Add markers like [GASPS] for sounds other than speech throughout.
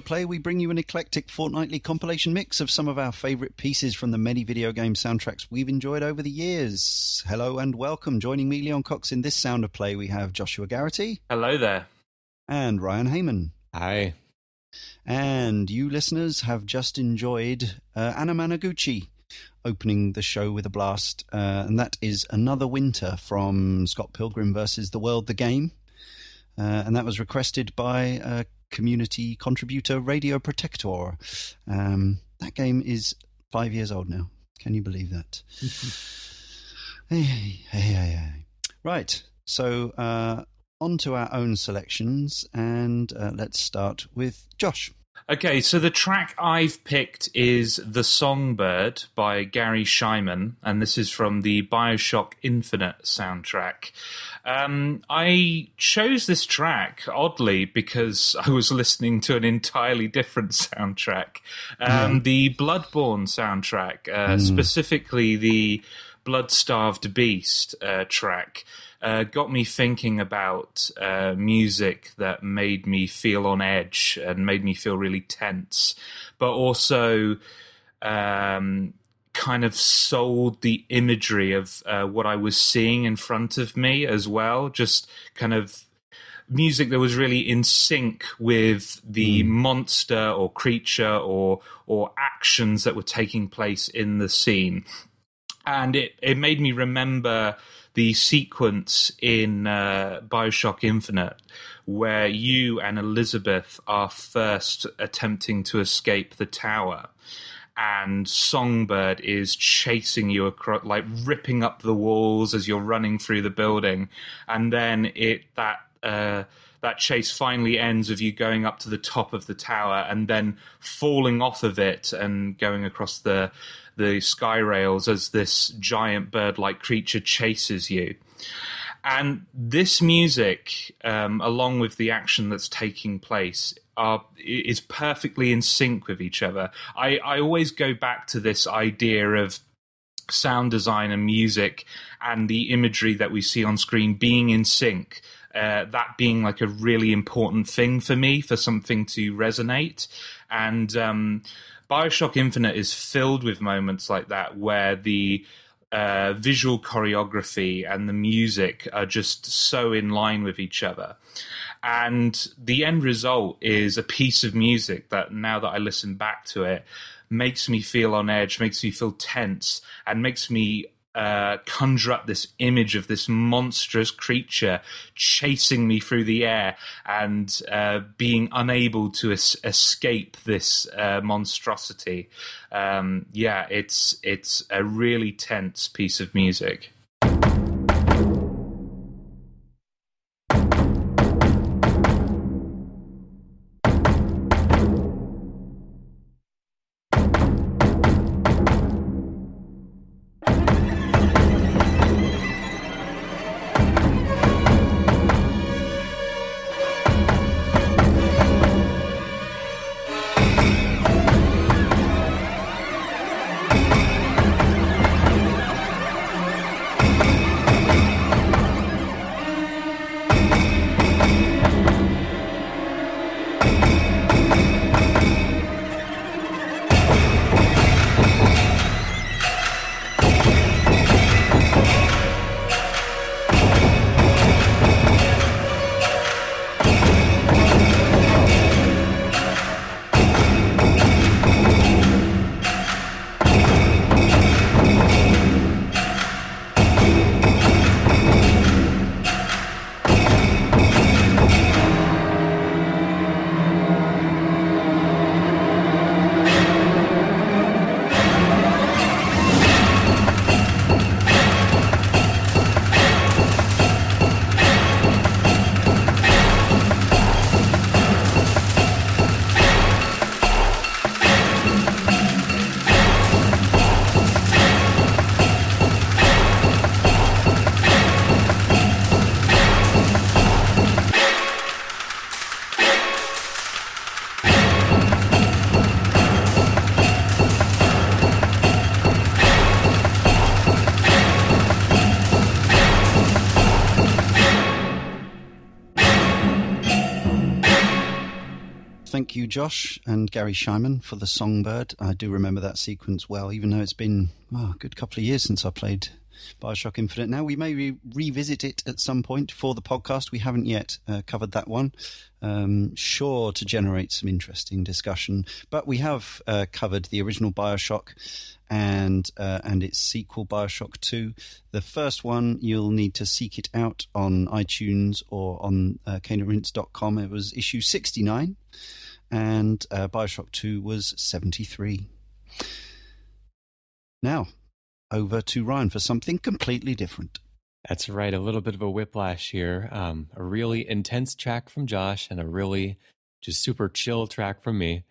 With Play, we bring you an eclectic fortnightly compilation mix of some of our favourite pieces from the many video game soundtracks we've enjoyed over the years. Hello and welcome. Joining me, Leon Cox, in this Sound of Play, we have Joshua Garrity. Hello there. And Ryan Hamann. Hi. And you listeners have just enjoyed uh, Anamanaguchi opening the show with a blast. Uh, and that is Another Winter from Scott Pilgrim versus the World, the game. Uh, and that was requested by uh, community contributor Radioprotector. Um, that game is five years old now. Can you believe that? [LAUGHS] hey, hey, hey, hey, Right. So uh, on to our own selections, and uh, let's start with Josh. Okay, so the track I've picked is The Songbird by Garry Schyman, and this is from the Bioshock Infinite soundtrack. Um, I chose this track, oddly, because [LAUGHS] I was listening to an entirely different soundtrack. Um, mm. The Bloodborne soundtrack, uh, mm. specifically the Blood Starved Beast uh, track uh, got me thinking about uh, music that made me feel on edge and made me feel really tense, but also um, kind of sold the imagery of uh, what I was seeing in front of me as well. Just kind of music that was really in sync with the mm. monster or creature or or actions that were taking place in the scene and it it made me remember the sequence in uh, Bioshock Infinite where you and Elizabeth are first attempting to escape the tower. And Songbird is chasing you across, like ripping up the walls as you're running through the building, and then it that uh, that chase finally ends of you going up to the top of the tower and then falling off of it and going across the the sky rails as this giant bird like creature chases you. And this music, um, along with the action that's taking place, are is perfectly in sync with each other. I, I always go back to this idea of sound design and music and the imagery that we see on screen being in sync. Uh, that being like a really important thing for me for something to resonate. And um, Bioshock Infinite is filled with moments like that where the uh, visual choreography and the music are just so in line with each other. And the end result is a piece of music that now that I listen back to it makes me feel on edge, makes me feel tense, and makes me uh, conjure up this image of this monstrous creature chasing me through the air and uh, being unable to es- escape this uh, monstrosity. Um, yeah, it's it's a really tense piece of music. Josh and Garry Schyman, for the Songbird. I do remember that sequence well, even though it's been oh, a good couple of years since I played Bioshock Infinite. Now, we may re- revisit it at some point for the podcast. We haven't yet uh, covered that one. Um, sure to generate some interesting discussion, but we have uh, covered the original Bioshock and uh, and its sequel, Bioshock 2. The first one, you'll need to seek it out on iTunes or on uh, caneandrinse.com. It was issue 69, and uh, Bioshock 2 was 73. Now, over to Ryan for something completely different. That's right, a little bit of a whiplash here. Um, a really intense track from Josh and a really just super chill track from me.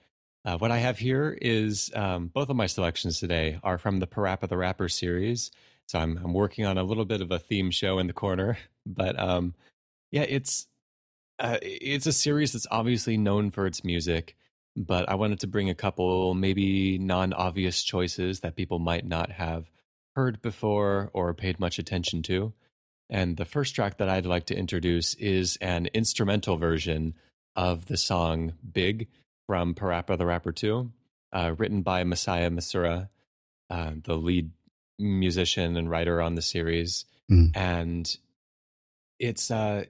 Uh, what I have here is um, both of my selections today are from the Parappa the Rapper series. So I'm, I'm working on a little bit of a theme show in the corner, [LAUGHS] but um, yeah, it's uh, it's a series that's obviously known for its music, but I wanted to bring a couple maybe non-obvious choices that people might not have heard before or paid much attention to. And the first track that I'd like to introduce is an instrumental version of the song Big from Parappa the Rapper 2, uh, written by Masaya Matsuura, uh, the lead musician and writer on the series. Mm. And it's uh,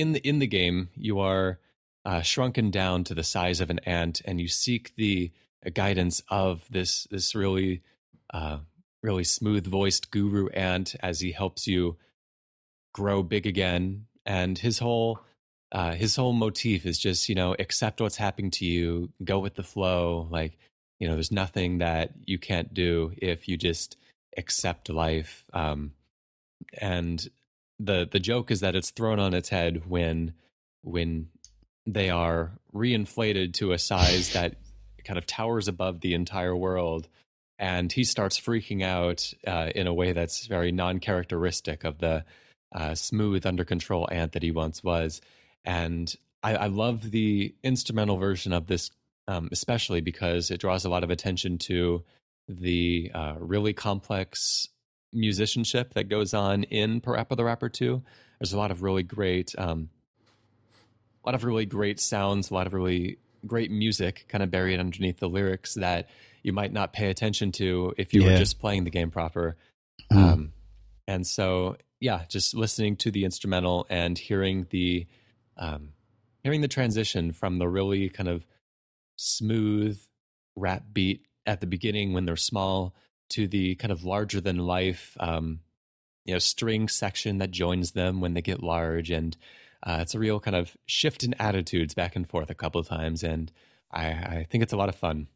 in the in the game you are uh, shrunken down to the size of an ant, and you seek the guidance of this this really uh, really smooth voiced guru ant as he helps you grow big again. And his whole uh, his whole motif is just you know accept what's happening to you, go with the flow. Like you know, there's nothing that you can't do if you just accept life. Um, and the the joke is that it's thrown on its head when when they are reinflated to a size that kind of towers above the entire world and he starts freaking out uh, in a way that's very non-characteristic of the uh, smooth, under control ant that he once was. And I, I love the instrumental version of this, um, especially because it draws a lot of attention to the uh, really complex musicianship that goes on in Parappa the Rapper 2. There's a lot of really great, um, a lot of really great sounds, a lot of really great music kind of buried underneath the lyrics that you might not pay attention to if you yeah. were just playing the game proper. Mm. Um, and so, yeah, just listening to the instrumental and hearing the um, hearing the transition from the really kind of smooth rap beat at the beginning when they're small to the kind of larger than life um, you know string section that joins them when they get large. And uh, it's a real kind of shift in attitudes back and forth a couple times. And I, I think it's a lot of fun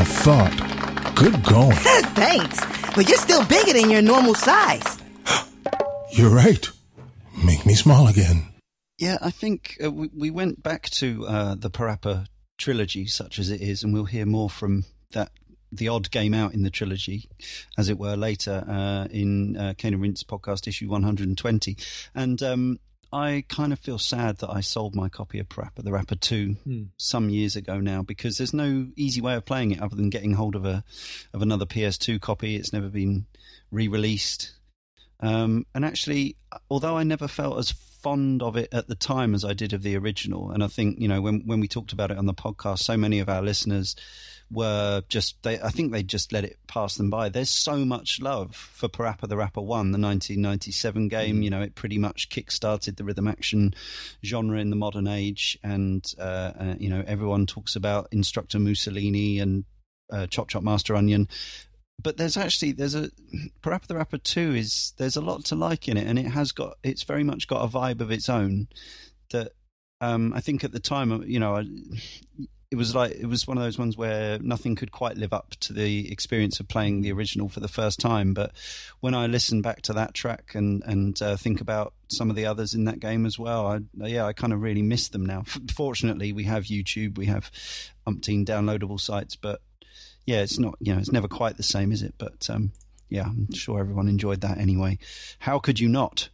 I thought. Good going. [LAUGHS] Thanks, but you're still bigger than your normal size. [GASPS] You're right. Make me small again. Yeah, I think uh, we, we went back to uh, the Parappa trilogy, such as it is, and we'll hear more from that the odd game out in the trilogy, as it were, later uh, in uh, Cane and Rinse podcast issue 120. And um, I kind of feel sad that I sold my copy of Parappa the Rapper 2 Hmm. some years ago now because there's no easy way of playing it other than getting hold of a of another PS2 copy. It's never been re-released. Um, and actually, although I never felt as fond of it at the time as I did of the original, and I think you know when when we talked about it on the podcast, so many of our listeners were just they I think they just let it pass them by. There's so much love for Parappa the Rapper 1, the 1997 game. You know, it pretty much kick-started the rhythm action genre in the modern age, and uh, uh, you know everyone talks about Instructor Mussolini and uh, Chop Chop Master Onion. But there's actually there's a Parappa the Rapper 2 is there's a lot to like in it, and it has got it's very much got a vibe of its own that um, I think at the time you know. I, it was like it was one of those ones where nothing could quite live up to the experience of playing the original for the first time. But when I listen back to that track and and uh, think about some of the others in that game as well, I, yeah, I kind of really miss them now. Fortunately, we have YouTube, we have umpteen downloadable sites, but yeah, it's not you know it's never quite the same, is it? But um, yeah, I'm sure everyone enjoyed that anyway. How could you not?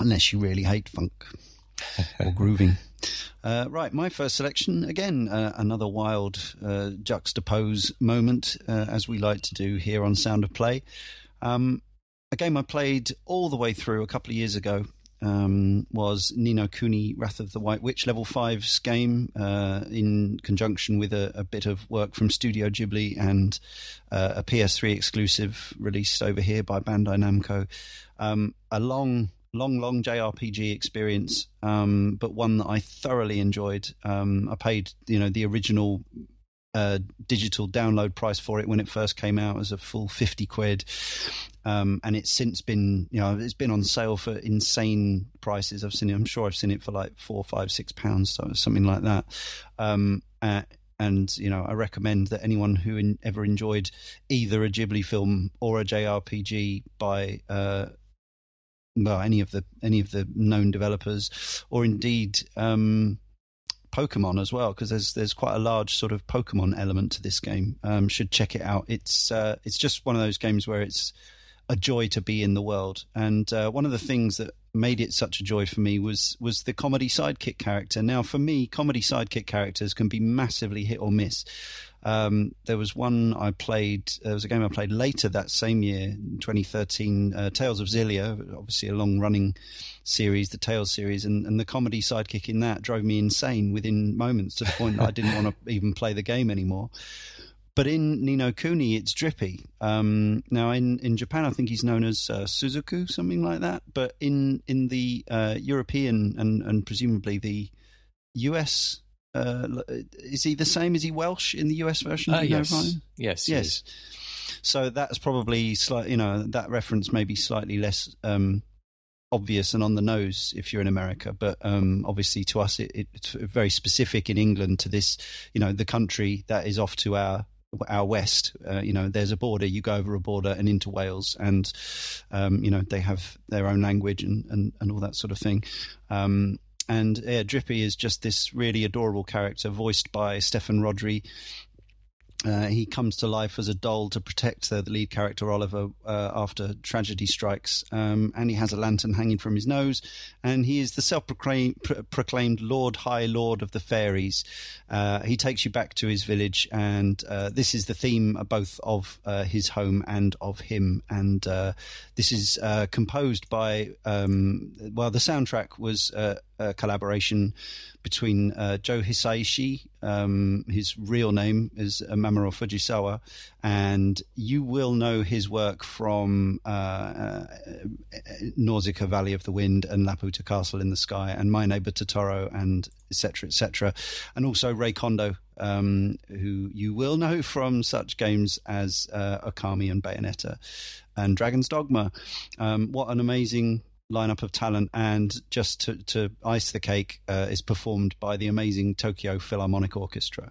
Unless you really hate funk or [LAUGHS] grooving. Uh, right, my first selection again, uh, another wild uh, juxtapose moment, uh, as we like to do here on Sound of Play. Um, a game I played all the way through a couple of years ago um, was Ni No Kuni Wrath of the White Witch Level 5's game uh, in conjunction with a, a, bit of work from Studio Ghibli and uh, a PS3 exclusive released over here by Bandai Namco. Um, a long long, long JRPG experience, um, but one that I thoroughly enjoyed. Um, I paid, you know, the original uh, digital download price for it when it first came out as a full fifty quid, um, and it's since been, you know, it's been on sale for insane prices. I've seen it. I'm sure I've seen it for like four, five, six pounds, so something like that. Um, uh, and you know, I recommend that anyone who in, ever enjoyed either a Ghibli film or a JRPG by uh, well, any of the any of the known developers, or indeed um, Pokemon as well, because there's there's quite a large sort of Pokemon element to this game. Um, should check it out. It's uh, it's just one of those games where it's a joy to be in the world. And uh, one of the things that made it such a joy for me was was the comedy sidekick character. Now, for me, comedy sidekick characters can be massively hit or miss. Um, there was one I played. There was a game I played later that same year, 2013, uh, Tales of Xillia. Obviously, a long-running series, the Tales series, and, and the comedy sidekick in that drove me insane within moments to the point that I didn't want to [LAUGHS] even play the game anymore. But in Ni No Kuni, it's Drippy. Um, now, in, in Japan, I think he's known as uh, Suzuku, something like that. But in in the uh, European and, and presumably the US uh, is he the same? Is he Welsh in the US version? Uh, know, yes. Yes, yes. So that's probably slight. You know, that reference may be slightly less um, obvious and on the nose if you're in America, but um, obviously to us, it, it's very specific in England to this. You know, the country that is off to our our west. Uh, you know, there's a border. You go over a border and into Wales, and um, you know they have their own language and and, and all that sort of thing. Um, and yeah, Drippy is just this really adorable character, voiced by Steffan Rhodri. Uh, he comes to life as a doll to protect uh, the lead character Oliver uh, after tragedy strikes, um, and he has a lantern hanging from his nose, and he is the self-proclaimed Lord High Lord of the Fairies. Uh, he takes you back to his village, and uh, this is the theme both of uh, his home and of him. And this is composed by um, well, the soundtrack was a collaboration between Joe Hisaishi, um, his real name is Mamoru Fujisawa, and you will know his work from uh, uh, Nausicaa Valley of the Wind and Laputa Castle in the Sky and My Neighbor Totoro and etc. etc. And also Rei Kondoh, um, who you will know from such games as uh, Okami and Bayonetta and Dragon's Dogma. Um, what an amazing lineup of talent, and just to, to ice the cake, uh, is performed by the amazing Tokyo Philharmonic Orchestra.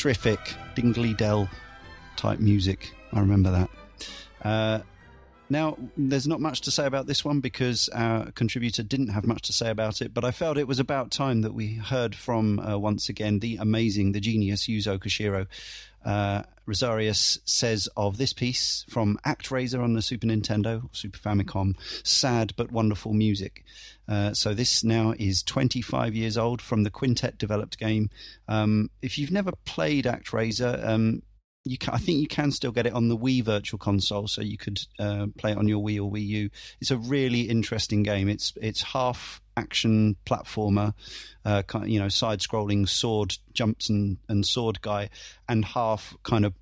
Terrific Dingley Dell type music. I remember that. Uh, now, there's not much to say about this one because our contributor didn't have much to say about it, but I felt it was about time that we heard from, uh, once again, the amazing, the genius Yuzo Koshiro. Uh, Resarius says of this piece from Act ActRaiser on the Super Nintendo, Super Famicom, sad but wonderful music. Uh, so this now is 25 years old from the Quintet developed game. Um, if you've never played ActRaiser, um, you can, I think you can still get it on the Wii Virtual Console, so you could uh, play it on your Wii or Wii U. It's a really interesting game. It's it's half action platformer, uh, you know, side-scrolling sword jumps and, and sword guy, and half kind of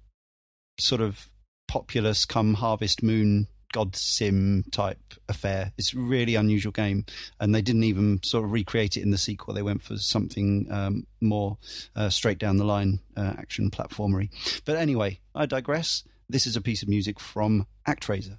sort of populous come Harvest Moon God Sim type affair. It's a really unusual game, and they didn't even sort of recreate it in the sequel. They went for something um, more uh, straight down the line uh, action platformery. But anyway, I digress. This is a piece of music from ActRaiser.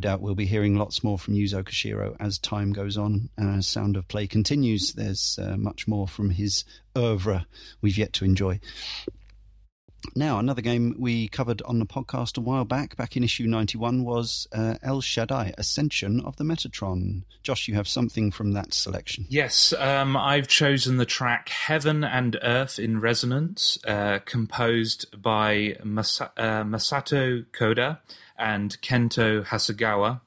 Doubt we'll be hearing lots more from Yuzo Koshiro as time goes on and as Sound of Play continues. There's uh, much more from his oeuvre we've yet to enjoy. Now, another game we covered on the podcast a while back, back in issue 91, was uh, El Shaddai Ascension of the Metatron. Josh, you have something from that selection. Yes, um, I've chosen the track Heaven and Earth in Resonance, uh, composed by uh, Masato Koda and Kento Hasegawa.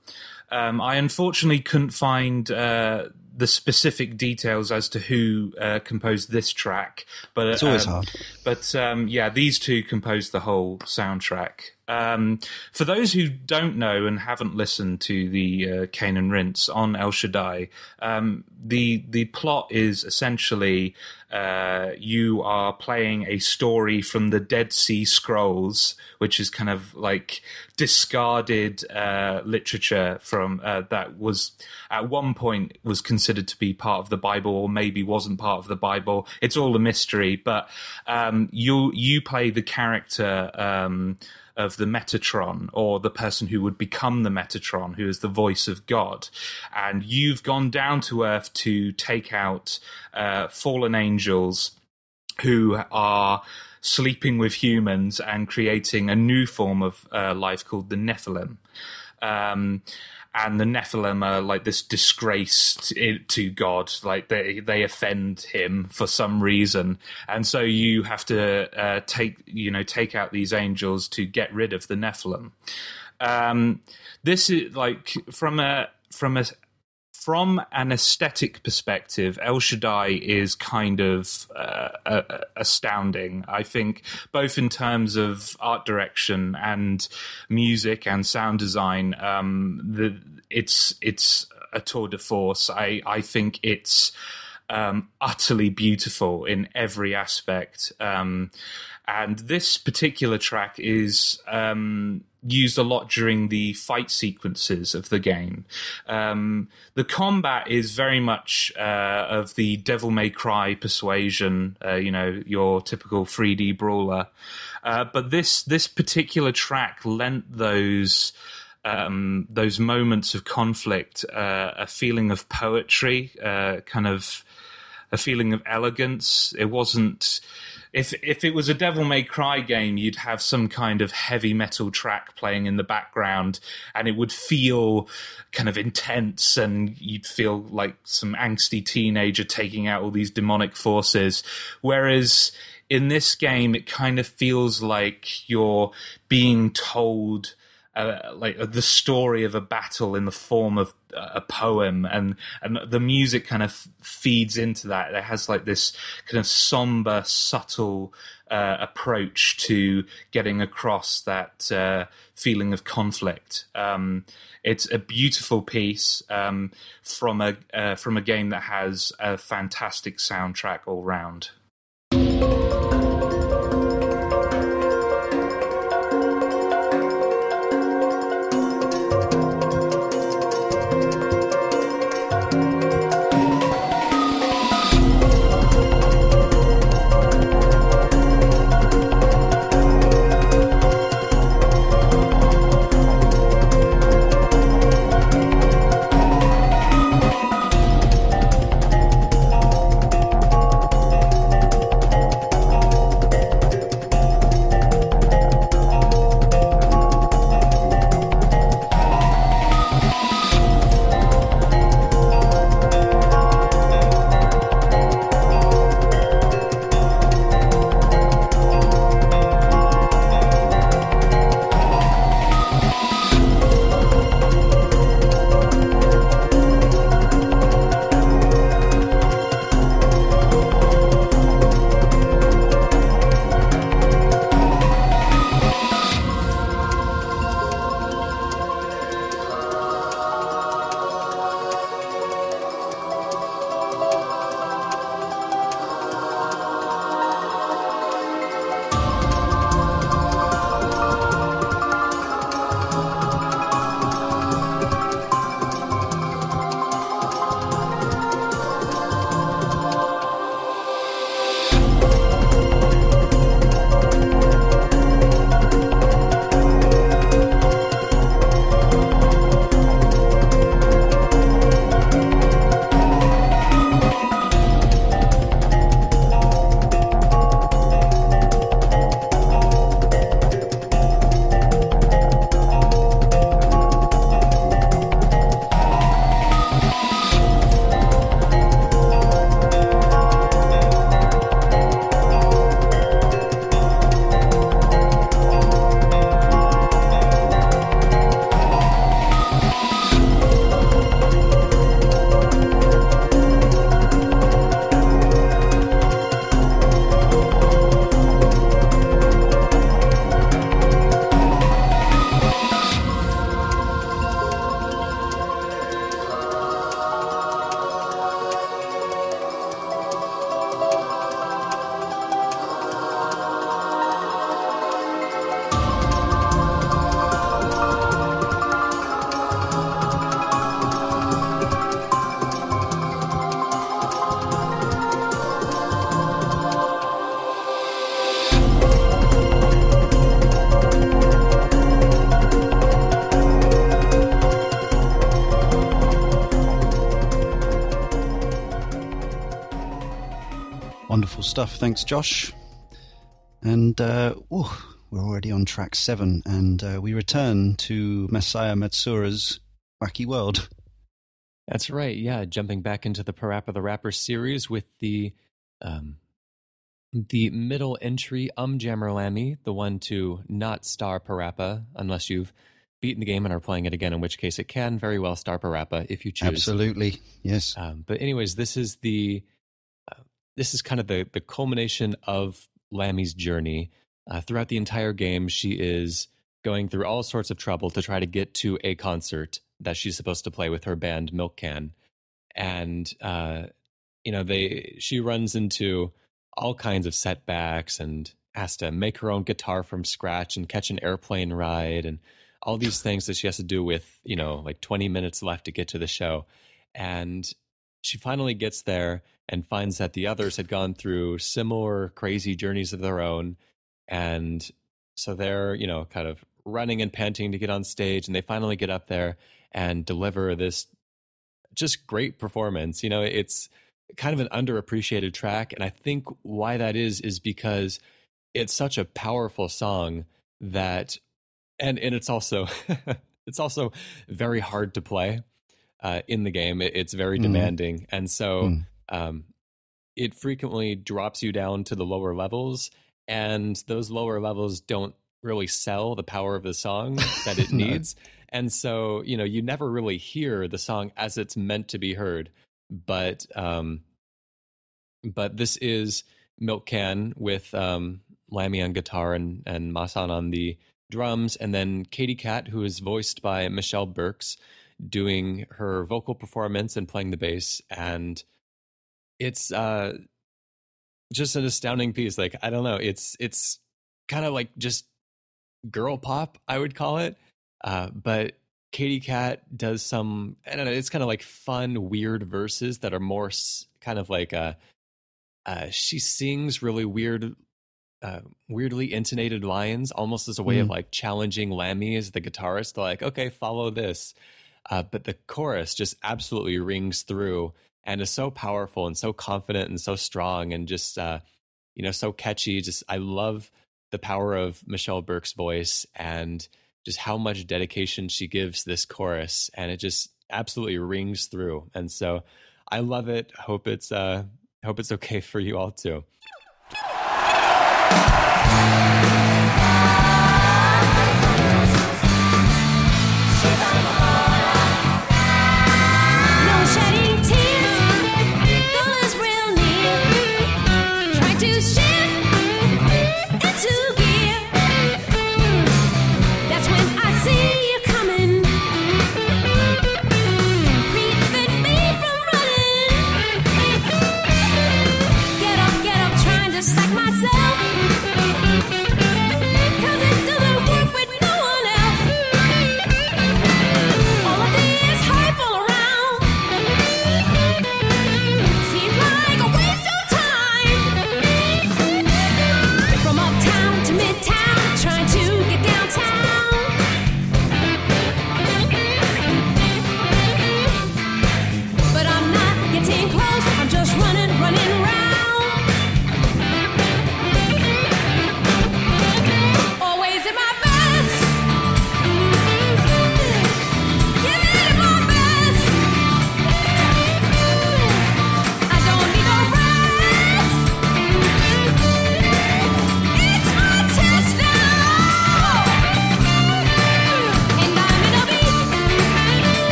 Um, I unfortunately couldn't find uh, the specific details as to who uh, composed this track, but It's always um, hard. But um, yeah, these two composed the whole soundtrack. Um, for those who don't know and haven't listened to the uh, Cane and Rinse on El Shaddai, um, the the plot is essentially uh, you are playing a story from the Dead Sea Scrolls, which is kind of like discarded uh, literature from uh, that was at one point was considered to be part of the Bible or maybe wasn't part of the Bible. It's all a mystery, but um, you you play the character. Of the Metatron or the person who would become the Metatron, who is the voice of God. And you've gone down to Earth to take out uh, fallen angels who are sleeping with humans and creating a new form of uh, life called the Nephilim. Um, and the Nephilim are like this disgrace to, God, like they they offend him for some reason, and so you have to uh, take you know take out these angels to get rid of the Nephilim. Um, this is like from a from a from an aesthetic perspective, El Shaddai is kind of uh, uh, astounding. I think both in terms of art direction and music and sound design, um, the, it's it's a tour de force. I I think it's um, utterly beautiful in every aspect. Um, and this particular track is um, used a lot during the fight sequences of the game. Um, the combat is very much uh, of the Devil May Cry persuasion, uh, you know, your typical 3D brawler. Uh, but this this particular track lent those. Um, those moments of conflict, uh, a feeling of poetry, uh, kind of a feeling of elegance. It wasn't if if it was a Devil May Cry game, you'd have some kind of heavy metal track playing in the background, and it would feel kind of intense, and you'd feel like some angsty teenager taking out all these demonic forces. Whereas in this game, it kind of feels like you're being told. Uh, like the story of a battle in the form of uh, a poem, and and the music kind of feeds into that. It has like this kind of somber, subtle uh, approach to getting across that uh, feeling of conflict. Um, it's a beautiful piece um, from a uh, from a game that has a fantastic soundtrack all round. Stuff. Thanks, Josh. And uh, ooh, we're already on track seven, and uh, we return to Masaya Matsuura's Wacky World. That's right. Yeah, jumping back into the Parappa the Rapper series with the um, the middle entry Um Jammer Lammy, the one to not star Parappa, unless you've beaten the game and are playing it again, in which case it can very well star Parappa if you choose. Absolutely, yes. Um, but anyways, this is the this is kind of the the culmination of Lammy's journey. Uh, throughout the entire game, she is going through all sorts of trouble to try to get to a concert that she's supposed to play with her band Milk Can, and uh, you know they she runs into all kinds of setbacks and has to make her own guitar from scratch and catch an airplane ride and all these things that she has to do with you know like 20 minutes left to get to the show and she finally gets there and finds that the others had gone through similar crazy journeys of their own. And so they're you know kind of running and panting to get on stage and they finally get up there and deliver this just great performance. You know it's kind of an underappreciated track and i think why that is is because it's such a powerful song that and and it's also [LAUGHS] it's also very hard to play uh, in the game. It, it's very mm. demanding, and so mm. um, it frequently drops you down to the lower levels, and those lower levels don't really sell the power of the song that it [LAUGHS] no. needs. And so, you know, you never really hear the song as it's meant to be heard. But um, but this is Milk Can with um, Lammy on guitar and and Masan on the drums, and then Katy Kat, who is voiced by Michelle Burks, doing her vocal performance and playing the bass. And it's uh, just an astounding piece. Like I don't know, it's it's kind of like just girl pop, I would call it. Uh, but Katy Kat does some, I don't know, it's kind of like fun, weird verses that are more kind of like uh, uh, she sings really weird uh, weirdly intonated lines, almost as a way mm. of like challenging Lammy as the guitarist. Like, okay, follow this. Uh, but the chorus just absolutely rings through and is so powerful and so confident and so strong and just uh, you know so catchy. Just I love the power of Michelle Burks' voice and just how much dedication she gives this chorus, and it just absolutely rings through. And so I love it. Hope it's uh, hope it's okay for you all too.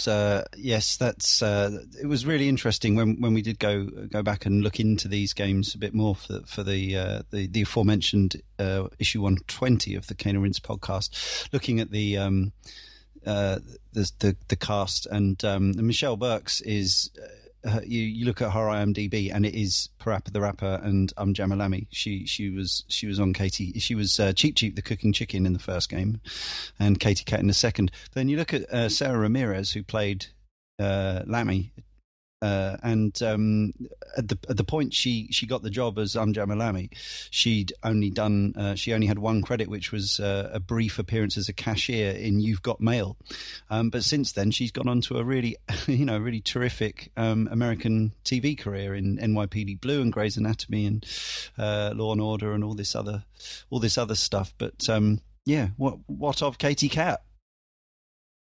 And uh, yes, that's uh, it was really interesting when, when we did go go back and look into these games a bit more for for the uh, the, the aforementioned uh, issue one twenty of the Cane and Rinse podcast, looking at the um, uh, the, the, the cast. And um, Michelle Burks is uh, you, you look at her IMDb and it is Parappa the Rapper and Um Jammer Lammy. She she was she was on Katie. She was uh, Cheap Cheap the cooking chicken in the first game, and Katy Kat in the second. Then you look at uh, Sara Ramirez who played uh, Lammy uh, and um, at the at the point she, she got the job as Amjad Malami, she'd only done uh, she only had one credit, which was uh, a brief appearance as a cashier in You've Got Mail. Um, but since then, she's gone on to a really [LAUGHS] you know really terrific um, American TV career in NYPD Blue and Grey's Anatomy and uh, Law and Order and all this other all this other stuff. But um, yeah, what what of Katy Kat?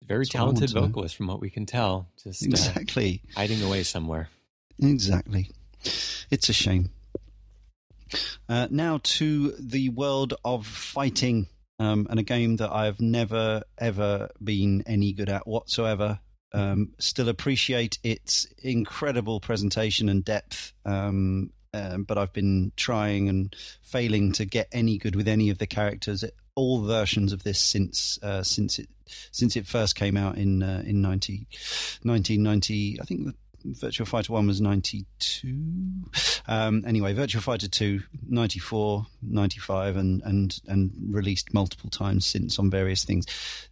Very talented vocalist, from what we can tell. Just uh, Exactly. hiding away somewhere. Exactly. It's a shame. Uh, now to the world of fighting, um, and a game that I've never ever been any good at whatsoever. Um, still appreciate its incredible presentation and depth, um, um, but I've been trying and failing to get any good with any of the characters. All versions of this since uh, since it since it first came out in uh, in 90, 1990. I think the Virtua Fighter 1 was 92. Um, anyway, Virtua Fighter 2, 94, 95, and, and, and released multiple times since on various things.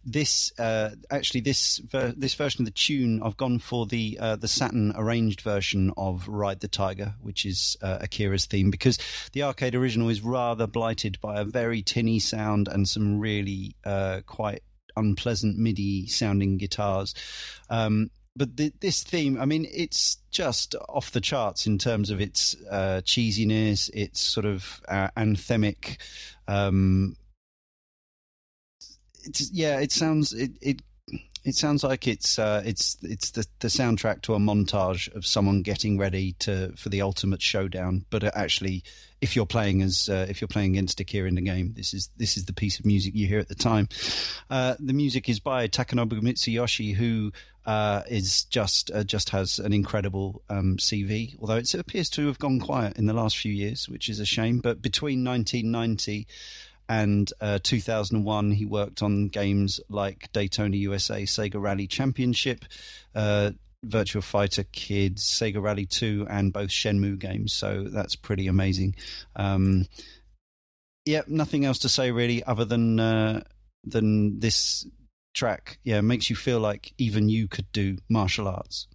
This, uh, actually, this, ver- this version of the tune, I've gone for the, uh, the Saturn arranged version of Ride the Tiger, which is uh, Akira's theme, because the arcade original is rather blighted by a very tinny sound and some really uh, quite unpleasant MIDI sounding guitars. Um, but th- this theme, I mean, it's just off the charts in terms of its uh, cheesiness, its sort of uh, anthemic. Um, it's, yeah, it sounds it, it it sounds like it's uh, it's it's the, the soundtrack to a montage of someone getting ready to for the ultimate showdown. But actually, if you're playing as uh, if you're playing against Akira in the game, this is this is the piece of music you hear at the time. Uh, the music is by Takanobu Mitsuyoshi, who uh, is just uh, just has an incredible um, CV. Although it appears to have gone quiet in the last few years, which is a shame. But between 1990 and uh, 2001 he worked on games like Daytona USA, Sega Rally Championship, uh, Virtua Fighter Kids, Sega Rally 2, and both Shenmue games. So that's pretty amazing. Um, yeah, nothing else to say really, other than uh, than this track. Yeah, makes you feel like even you could do martial arts.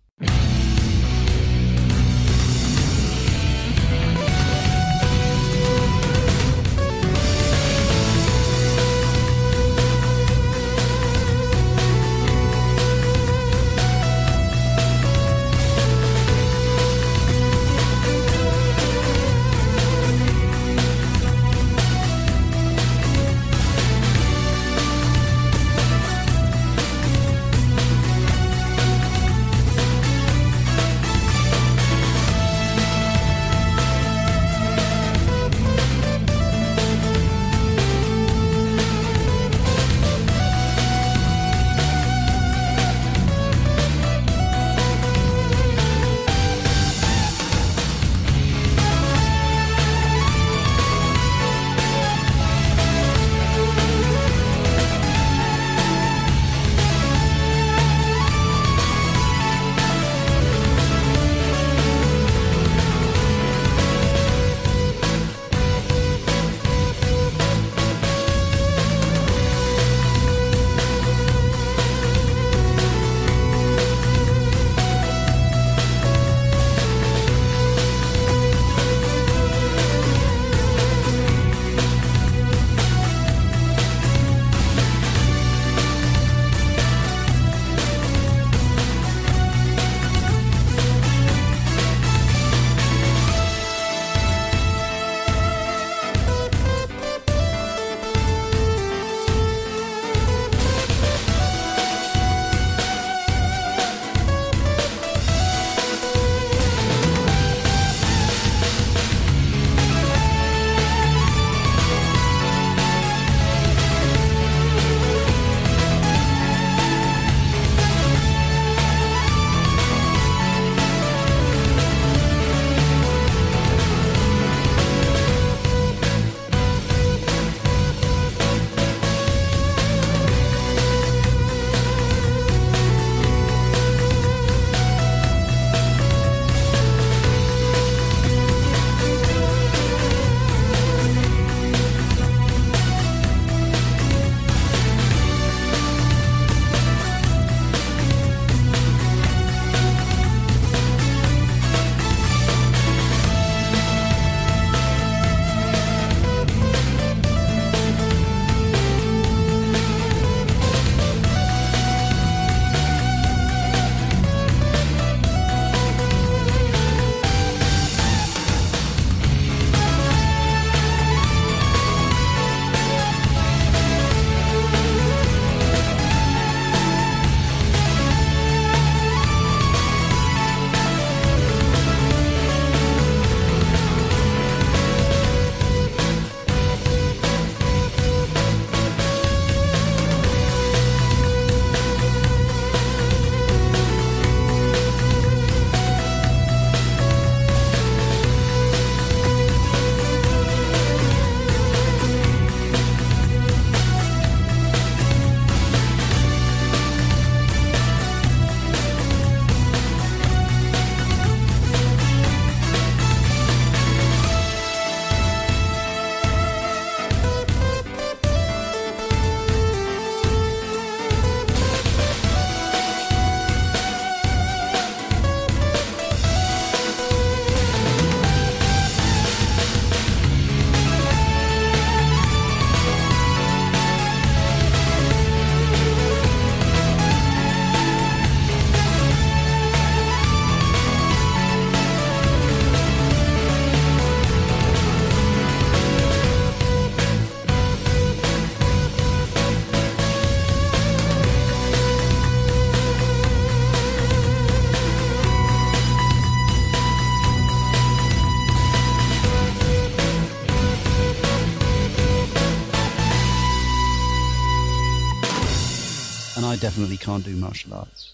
Definitely can't do martial arts.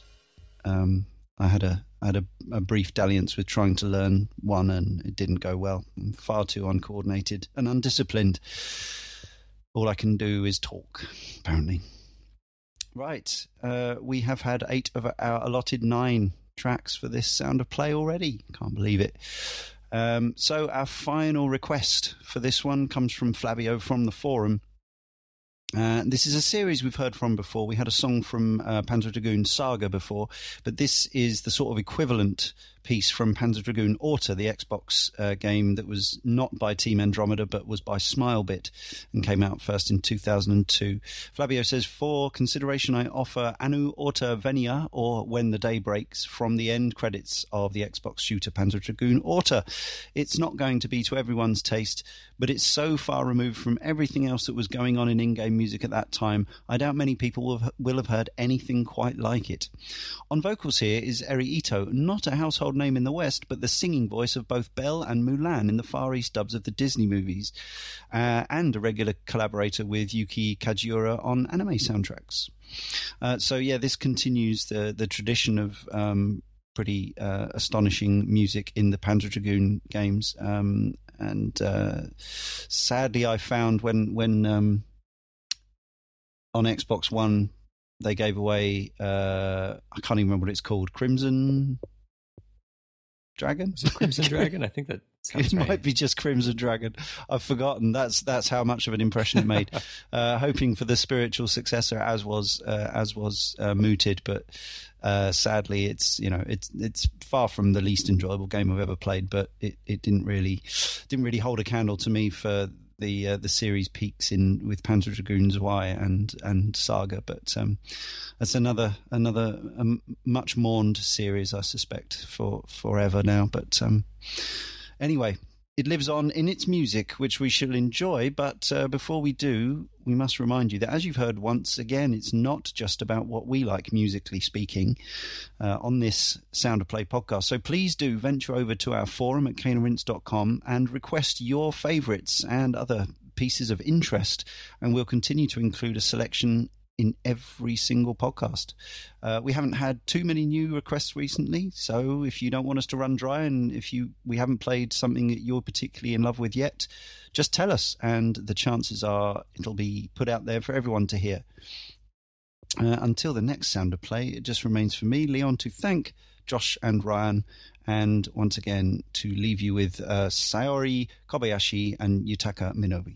Um, I had a I had a, a, brief dalliance with trying to learn one, and it didn't go well. I'm far too uncoordinated and undisciplined. All I can do is talk, apparently. Right, uh, we have had eight of our allotted nine tracks for this sound of play already. Can't believe it. Um, so our final request for this one comes from Flabyo from the forum. Uh, this is a series we've heard from before. We had a song from uh, Panzer Dragoon Saga before, but this is the sort of equivalent piece from Panzer Dragoon Orta, the Xbox uh, game that was not by Team Andromeda but was by Smilebit and came out first in 2002. Flabyo says, For consideration, I offer Anu Orta Venia or When the Day Breaks from the end credits of the Xbox shooter Panzer Dragoon Orta. It's not going to be to everyone's taste, but it's so far removed from everything else that was going on in in game music at that time, I doubt many people will have, will have heard anything quite like it. On vocals here is Eri Ito, not a household household name in the West, but the singing voice of both Belle and Mulan in the Far East dubs of the Disney movies, uh, and a regular collaborator with Yuki Kajiura on anime soundtracks. Uh, so yeah, this continues the the tradition of um, pretty uh, astonishing music in the Panzer Dragoon games. Um, and uh, sadly, I found when when um, on Xbox One they gave away uh, I can't even remember what it's called Crimson Dragon? Is it Crimson [LAUGHS] Dragon? I think that it right. might be just Crimson Dragon. I've forgotten. That's that's how much of an impression it made. [LAUGHS] uh, hoping for the spiritual successor, as was uh, as was uh, mooted, but uh, sadly, it's you know it's it's far from the least enjoyable game I've ever played. But it, it didn't really didn't really hold a candle to me for the uh, the series peaks in with Panzer Dragoon Zwei and and Saga, but um, that's another another um, much mourned series, I suspect, for forever now. But um, anyway, it lives on in its music, which we shall enjoy. But uh, before we do, we must remind you that, as you've heard once again, it's not just about what we like musically speaking uh, on this Sound of Play podcast. So please do venture over to our forum at caneandrinse.com and request your favourites and other pieces of interest, and we'll continue to include a selection in every single podcast. Uh, we haven't had too many new requests recently, so if you don't want us to run dry and if you we haven't played something that you're particularly in love with yet, just tell us, and the chances are it'll be put out there for everyone to hear. Uh, until the next sound of play, it just remains for me, Leon, to thank Josh and Ryan, and once again to leave you with uh, Saori Kobayashi and Yutaka Minobu.